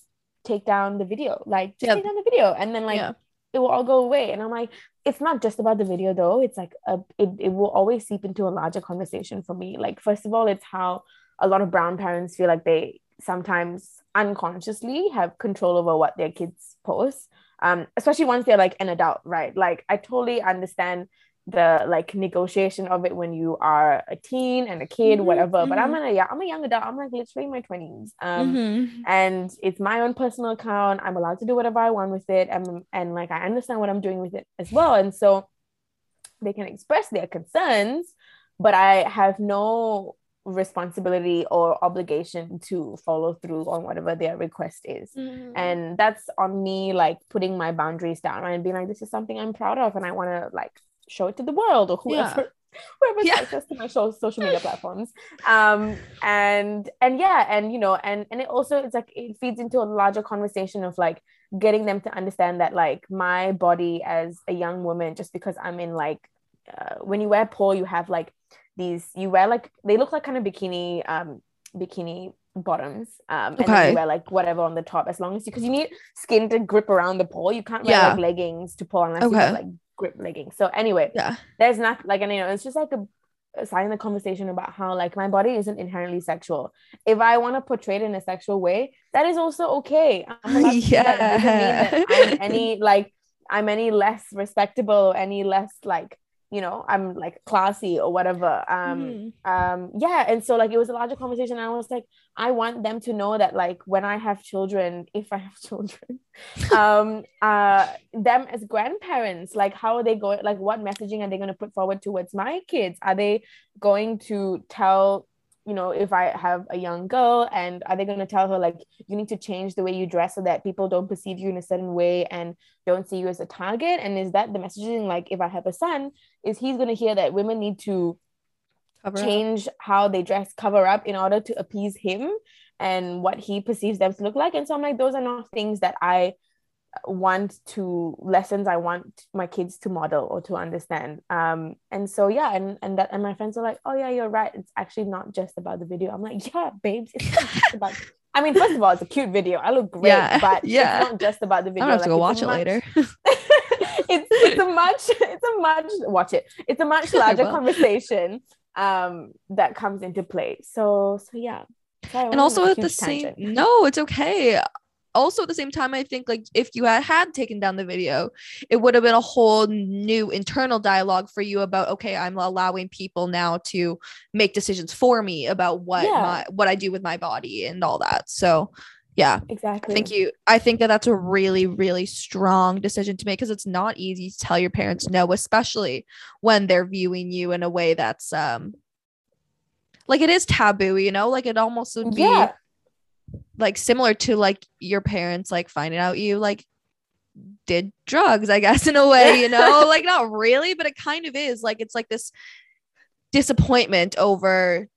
take down the video? Like, just Yeah. take down the video. And then, like, Yeah. it will all go away. And I'm like, it's not just about the video though. It's like, a, it, it will always seep into a larger conversation for me. Like, first of all, it's how a lot of brown parents feel like they sometimes unconsciously have control over what their kids post. Um, especially once they're like an adult, right? Like, I totally understand the like negotiation of it when you are a teen and a kid, Mhm, whatever. But I'm in a yeah, I'm a young adult. I'm like literally in my twenties. Um, Mhm. and it's my own personal account. I'm allowed to do whatever I want with it, and and like I understand what I'm doing with it as well. And so they can express their concerns, but I have no responsibility or obligation to follow through on whatever their request is Mhm. and that's on me like putting my boundaries down and being like this is something i'm proud of and i want to like show it to the world or whoever *laughs* whoever's Yeah. access to my social media platforms um and and yeah and you know and and it also it's like it feeds into a larger conversation of like getting them to understand that like my body as a young woman just because i'm in like uh, when you wear pole you have like these you wear like they look like kind of bikini um bikini bottoms um and then Okay. you wear like whatever on the top as long as you because you need skin to grip around the pole you can't wear Yeah. like leggings to pull unless you have like grip leggings so anyway Yeah. there's not like and you know it's just like a, in the conversation about how like my body isn't inherently sexual if i want to portray it in a sexual way that is also okay allowed *laughs* that. It doesn't mean that i'm any like i'm any less respectable or any less like you know i'm like classy or whatever um Mhm. um yeah and so like it was a larger conversation i was like i want them to know that like when i have children if i have *laughs* children um uh them as grandparents like how are they going like what messaging are they going to put forward towards my kids are they going to tell you know if i have a young girl and are they going to tell her like you need to change the way you dress so that people don't perceive you in a certain way and don't see you as a target and is that the messaging like if i have a son is he's going to hear that women need to Cover up. change how they dress, cover up in order to appease him and what he perceives them to look like. And so I'm like, those are not things that I want to lessons I want my kids to model or to understand. Um, and so yeah, and and that and my friends are like, oh yeah, you're right. It's actually not just about the video. I'm like, yeah, babes, it's not just *laughs* about. I mean, first of all, it's a cute video. I look great, Yeah, but yeah. it's not just about the video. don't have to go watch it's it much- later. *laughs* *laughs* it's it's a much it's a much watch it it's a much larger conversation um that comes into play so so yeah Sorry, and also at the same tangent. no it's okay also at the same time i think like if you had, had taken down the video it would have been a whole new internal dialogue for you about okay i'm allowing people now to make decisions for me about what Yeah. my what i do with my body and all that. So yeah. Exactly. Thank you. I think that that's a really really strong decision to make because it's not easy to tell your parents no especially when they're viewing you in a way that's um like it is taboo you know? Like it almost would be yeah like similar to like your parents like finding out you like did drugs i guess *laughs* in a way you know? *laughs* Like not really but it kind of is. Like it's like this disappointment over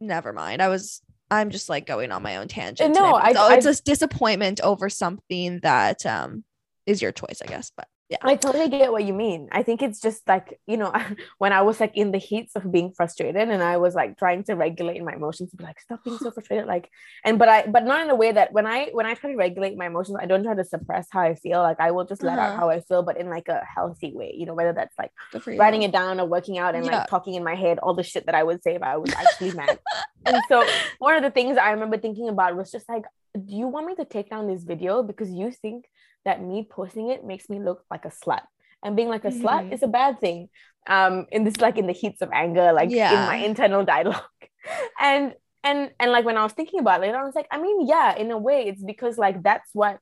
never mind. I was i'm just like going on my own tangent No, today, I- it's, I- it's a disappointment over something that um is your choice i guess but yeah I totally get what you mean. I think it's just like, you know, *laughs* when I was like in the heats of being frustrated and I was like trying to regulate my emotions, be like, stop being so *sighs* frustrated. Like, and but I but not in a way that when I when I try to regulate my emotions, I don't try to suppress how I feel. Like I will just let out Uh-huh. how I feel, but in like a healthy way, you know, whether that's like good for you writing it down or working out and Yeah. like talking in my head all the shit that I would say if I was actually mad. *laughs* And so one of the things I remember thinking about was just like, do you want me to take down this video because you think that me posting it makes me look like a slut? And being like a slut Mhm. is a bad thing. Um, in this like in the heats of anger, like in my internal *laughs* dialogue. and and and like when I was thinking about it, I was like, I mean, yeah, in a way, it's because like that's what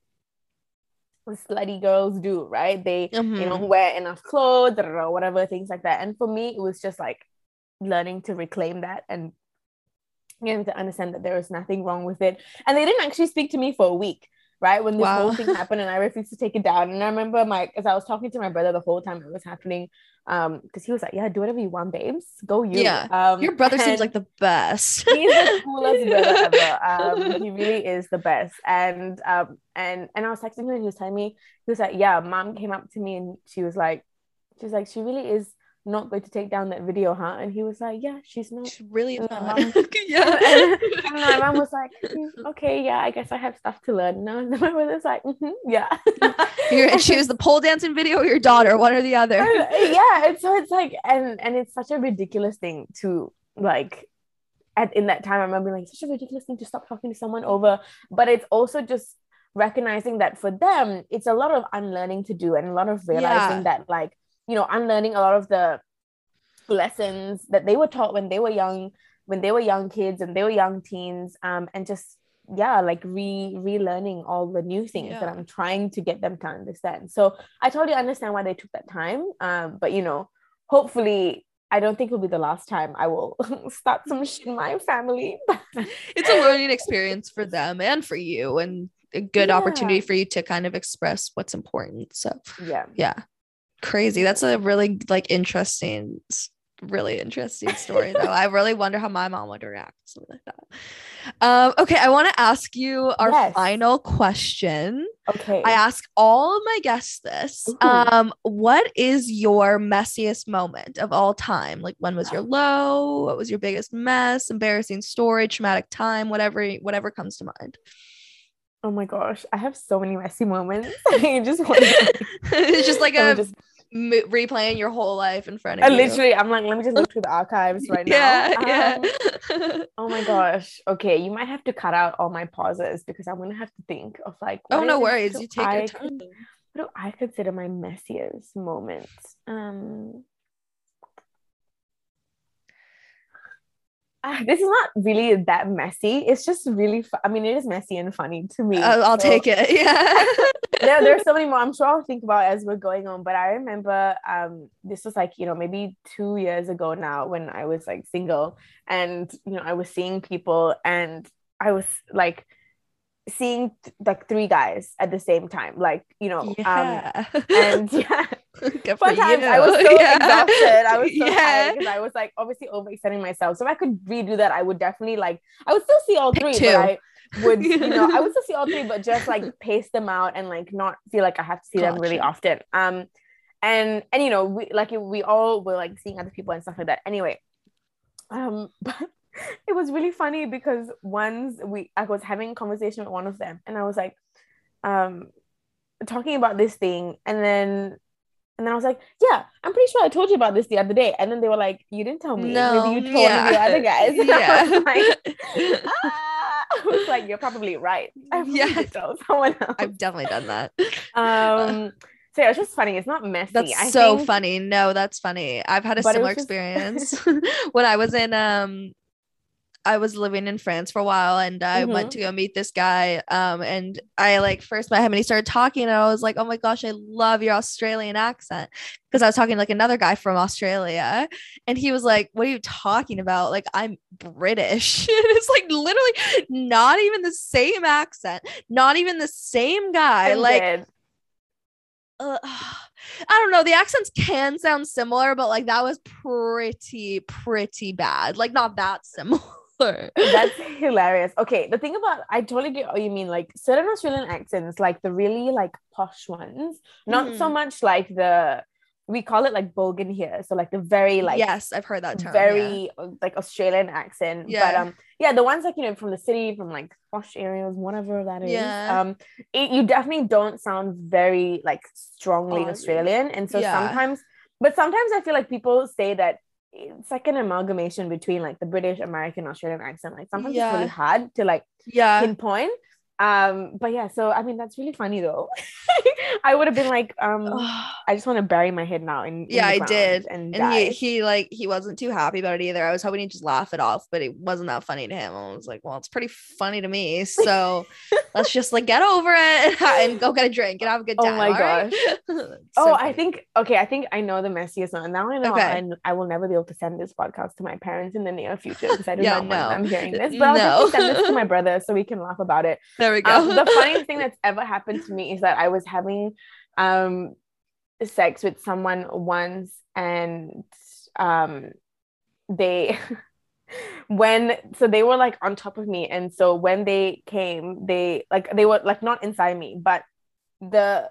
slutty girls do, right? They you know Mhm. wear enough clothes da, whatever things like that and for me it was just like learning to reclaim that and getting to understand that there was nothing wrong with it and they didn't actually speak to me for a week right when this Wow. whole thing happened and i refused to take it down and i remember my as i was talking to my brother the whole time it was happening Um, because he was like, Yeah, do whatever you want, babes. Go you. Yeah. Um, Your brother seems like the best. *laughs* he's the coolest brother ever. Um, *laughs* he really is the best. And um, and and I was texting him and he was telling me, he was like, Yeah, mom came up to me and she was like, she's like, she really is not going to take down that video, huh? And he was like, Yeah, she's not. She really Uh, not. mom- *laughs* yeah. and, and *laughs* my mom was like, "Mm, okay, yeah, I guess I have stuff to learn. No, and *laughs* my brother's like, "Mhm, yeah. You're gonna choose the pole dancing video or your daughter, one or the other. yeah and so it's like and and it's such a ridiculous thing to like at in that time i remember like such a ridiculous thing to stop talking to someone over but it's also just recognizing that for them it's a lot of unlearning to do and a lot of realizing Yeah. that like you know unlearning a lot of the lessons that they were taught when they were young when they were young kids and they were young teens um and just yeah like re relearning all the new things that i'm trying to get them to understand. So i totally understand why they took that time um but you know hopefully i don't think it'll be the last time i will *laughs* start some shit in my family. *laughs* It's a learning experience for them and for you, and a good opportunity for you to kind of express what's important. So, yeah. yeah, crazy. That's a really like interesting, really interesting story, though. I really wonder how my mom would react to something like that. Um, okay, I want to ask you our Yes. final question. okay I ask all of my guests this. Ooh. Um, what is your messiest moment of all time? Like when was your low? What was your biggest mess? Embarrassing story, traumatic time, whatever, whatever comes to mind. oh my gosh i have so many messy moments i *laughs* *laughs* just want to it's just like a just mo- replaying your whole life in front of I you. literally i'm like let me just look through the archives right *laughs* yeah, now Um, yeah. Oh my gosh. Okay, you might have to cut out all my pauses because I'm gonna have to think of like. oh no worries, you take your time. con- What do I consider my messiest moments? Um. *sighs* this is not really that messy. It's just really. Fu- I mean, it is messy and funny to me. I'll, I'll so- take it. *laughs* Yeah. *laughs* there, there's so many more I'm sure I'll think about as we're going on. But I remember um this was like, you know, maybe two years ago now when I was like single and you know, I was seeing people and I was like seeing like three guys at the same time. Like, you know, um *laughs* and yeah. *laughs* Good you. I was so *laughs* Yeah. exhausted. I was so *laughs* Yeah. tired because I was like obviously overextending myself. So if I could redo that, I would definitely like I would still see all Pick three, two. but I would, you know, I would still see all three, but just like pace them out and like not feel like I have to see them really often. Um and and you know, we like we all were like seeing other people and stuff like that. Anyway, um, but it was really funny because once we I was having a conversation with one of them and I was like, um, talking about this thing, and then and then I was like, yeah, I'm pretty sure I told you about this the other day. And then they were like, you didn't tell me. No, Maybe you told yeah. the other guys. And *laughs* I was like, yeah. *laughs* ah. I was like, you're probably right. I Yeah. tell someone *laughs* else. I've definitely done that. um, so yeah, it's just funny. It's not messy. That's I so think- funny. No, that's funny. I've had a But similar just- experience when I was in um I was living in France for a while and I Mm-hmm. went to go meet this guy. Um and I like first met him and he started talking and I was like, Oh my gosh, I love your Australian accent. Because I was talking to like another guy from Australia and he was like, What are you talking about? Like, I'm British. *laughs* and it's like literally not even the same accent, not even the same guy. I like did. uh, *sighs* I don't know. The accents can sound similar, but like that was pretty, pretty bad. Like not that similar. *laughs* That's *laughs* hilarious. Okay, the thing about I totally get what you mean. Like certain Australian accents, like the really like posh ones, not so Mhm. much like the we call it like bogan here. So like the very like yes, I've heard that term. very uh, like Australian accent. But um yeah, the ones like you know from the city, from like posh areas, whatever that is. Yeah. Um it, you definitely don't sound very like strongly Aussie. Australian. And so Yeah. sometimes but sometimes I feel like people say that it's like an amalgamation between like the British, American, Australian accent. Like sometimes it's really hard to like Yeah. pinpoint. Um, but yeah, so I mean that's really funny though. *laughs* I would have been like, um, I just want to bury my head now in yeah, I did. and, And he, he like he wasn't too happy about it either. I was hoping he'd just laugh it off, but it wasn't that funny to him. I was like, well, it's pretty funny to me. So *laughs* let's just like get over it and, *laughs* and go get a drink and have a good Oh time. my all right? oh, So I funny. think okay. I think I know the messiest one. Now I know Okay. I, I will never be able to send this podcast to my parents in the near future because I do Yeah, not no. want them hearing this. But I'll No. definitely send this to my brother so we can laugh about it. There we go. Um, the funniest *laughs* thing that's ever happened to me is that I was having um sex with someone once and um they *laughs* when so they were like on top of me and so when they came they like they were like not inside me but the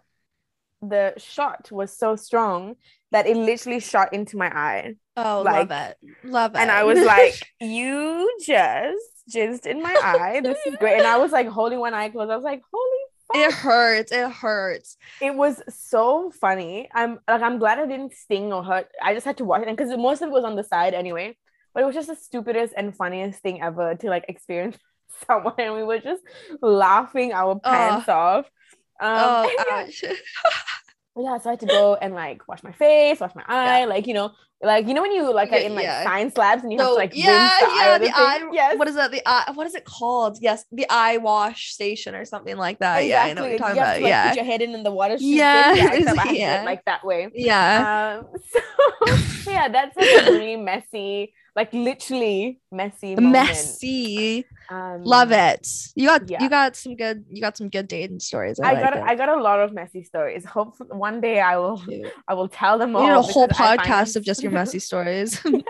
the shot was so strong that it literally shot into my eye Oh, Like- love it. Love it. and I was like, *laughs* "You just jizzed in my eye. This is great." And I was like holding one eye closed. I was like, "Holy it hurts. It hurts. It was so funny. I'm like, I'm glad I didn't sting or hurt. I just had to watch it because most of it was on the side anyway. But it was just the stupidest and funniest thing ever to like experience *laughs* someone, and we were just laughing our pants off. Um, oh, yeah, *laughs* yeah, so I had to go and like wash my face, wash my eye, like you know, like you know when you like Yeah, in like yeah. science labs and you have to like yeah, rinse the yeah, the the eye. Yes. What is that? The eye. What is it called? Yes, the eye wash station or something like that. Yeah, I know what you're talking you about. to, like, yeah, Put your head in in the water. shoots in. Yes, yeah, except I have to do it, yeah. like that way. yeah. Um, *laughs* so *laughs* yeah, that's like a really messy, like literally messy, moment. Messy. Um, Love it. You got yeah. you got some good you got some good dating stories. I, I like got it. I got a lot of messy stories. *laughs* Hopefully, one day I will. I will tell them We all. need a whole podcast of just your messy *laughs* stories. *laughs* we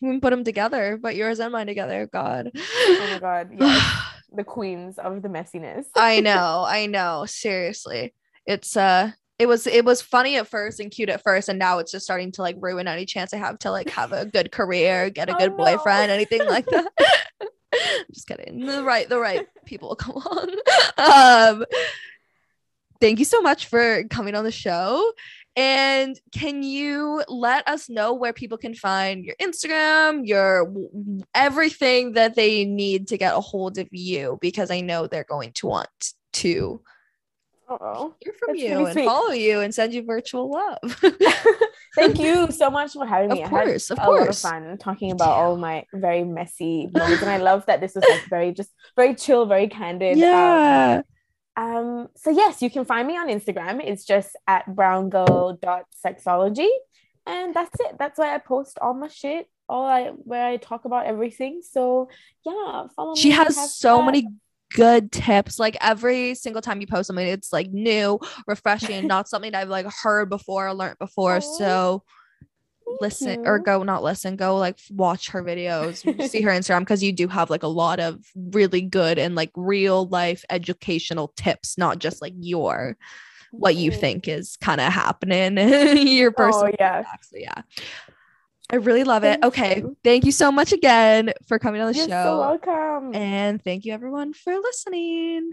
can put them together, but yours and mine together. God. Oh my god, *sighs* yes, the queens of the messiness. I know, I know. Seriously. It's uh it was it was funny at first and cute at first, and now it's just starting to like ruin any chance I have to like have a good career, get a Oh, good no. boyfriend, anything like that. *laughs* *laughs* just kidding. The right, the right people will *laughs* come on. Um thank you so much for coming on the show. And can you let us know where people can find your Instagram, your everything that they need to get a hold of you? Because I know they're going to want to Oh, hear from you and sweet. follow you and send you virtual love. *laughs* *laughs* thank you so much for having Of me. course, I of a lot of course. fun talking about all my very messy *laughs* moments, and I love that this was like very just very chill, very candid. Um, yeah. Um, so yes, you can find me on Instagram. It's just at browngirl.sexology. And that's it. That's why I post all my shit, all I where I talk about everything. So yeah, follow me. she has so that. many good tips. Like every single time you post something, it's like new, refreshing, *laughs* not something I've like heard before or learned before. Aw, So listen or go not listen go like watch her videos see her *laughs* instagram because you do have like a lot of really good and like real life educational tips not just like your what you think is kind of happening *laughs* your Oh personal yeah. facts. So yeah i really love it okay you. thank you so much again for coming on the You're show so welcome. and thank you everyone for listening